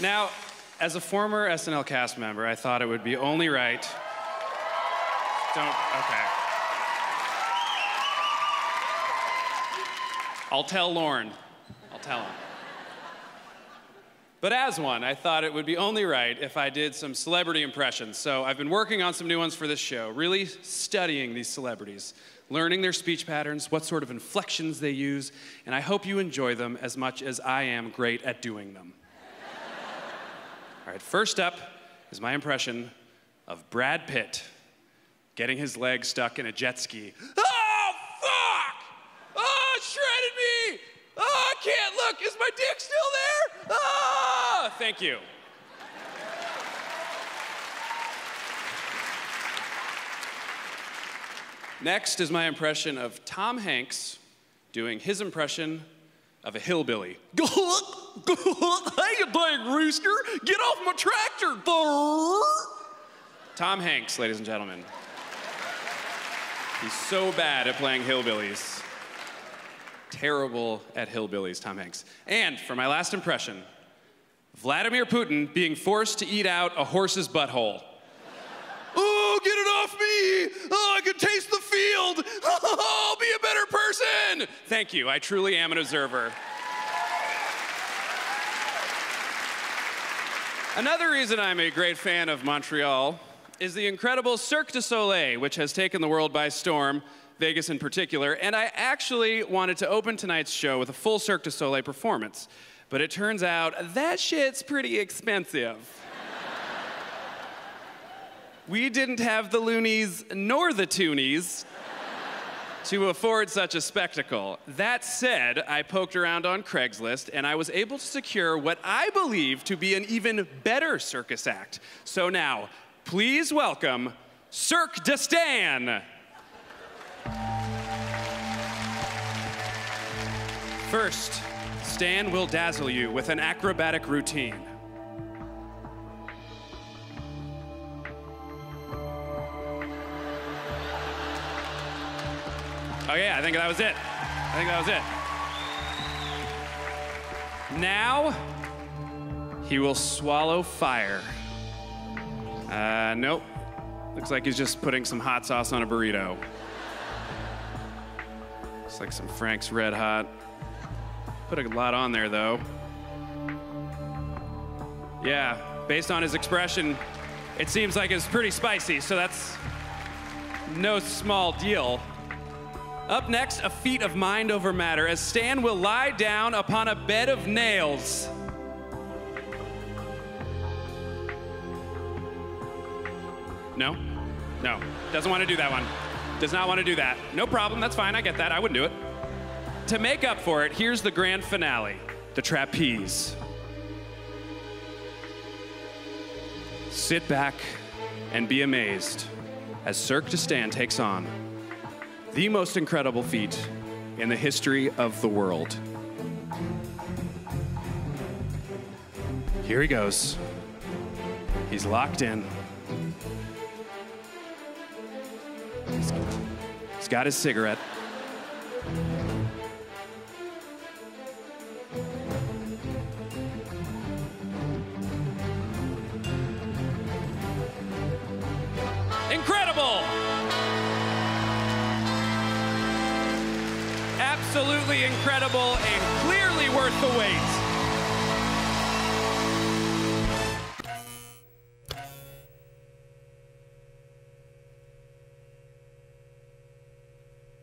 Now, as a former SNL cast member, I thought it would be only right. Don't, okay. I'll tell Lorne. I'll tell him. But as one, I thought it would be only right if I did some celebrity impressions. So I've been working on some new ones for this show, really studying these celebrities, learning their speech patterns, what sort of inflections they use, and I hope you enjoy them as much as I am great at doing them. All right, first up is my impression of Brad Pitt getting his leg stuck in a jet ski. Oh, fuck! Oh, it shredded me! Oh, I can't look! Is my dick still there? Oh, thank you. Next is my impression of Tom Hanks doing his impression of a hillbilly. How you doing, rooster? Get off my tractor. Tom Hanks, ladies and gentlemen. He's so bad at playing hillbillies. Terrible at hillbillies, Tom Hanks. And for my last impression, Vladimir Putin being forced to eat out a horse's butthole. Oh, get it off me! Oh, I can taste the field! Oh, I'll be a better person! Thank you, I truly am an observer. Another reason I'm a great fan of Montreal is the incredible Cirque du Soleil, which has taken the world by storm, Vegas in particular. And I actually wanted to open tonight's show with a full Cirque du Soleil performance. But it turns out that shit's pretty expensive. we didn't have the loonies nor the toonies to afford such a spectacle. That said, I poked around on Craigslist and I was able to secure what I believe to be an even better circus act. So now, please welcome Cirque de Stan. First, Stan will dazzle you with an acrobatic routine. Yeah, I think that was it. I think that was it. Now, he will swallow fire. Uh, nope. Looks like he's just putting some hot sauce on a burrito. Looks like some Frank's Red Hot. Put a lot on there, though. Yeah, based on his expression, it seems like it's pretty spicy, so that's no small deal. Up next, a feat of mind over matter as Stan will lie down upon a bed of nails. No? No. Doesn't want to do that one. Does not want to do that. No problem. That's fine. I get that. I wouldn't do it. To make up for it, here's the grand finale the trapeze. Sit back and be amazed as Cirque de Stan takes on the most incredible feat in the history of the world. Here he goes. He's locked in. He's got his cigarette. Incredible! Absolutely incredible and clearly worth the wait.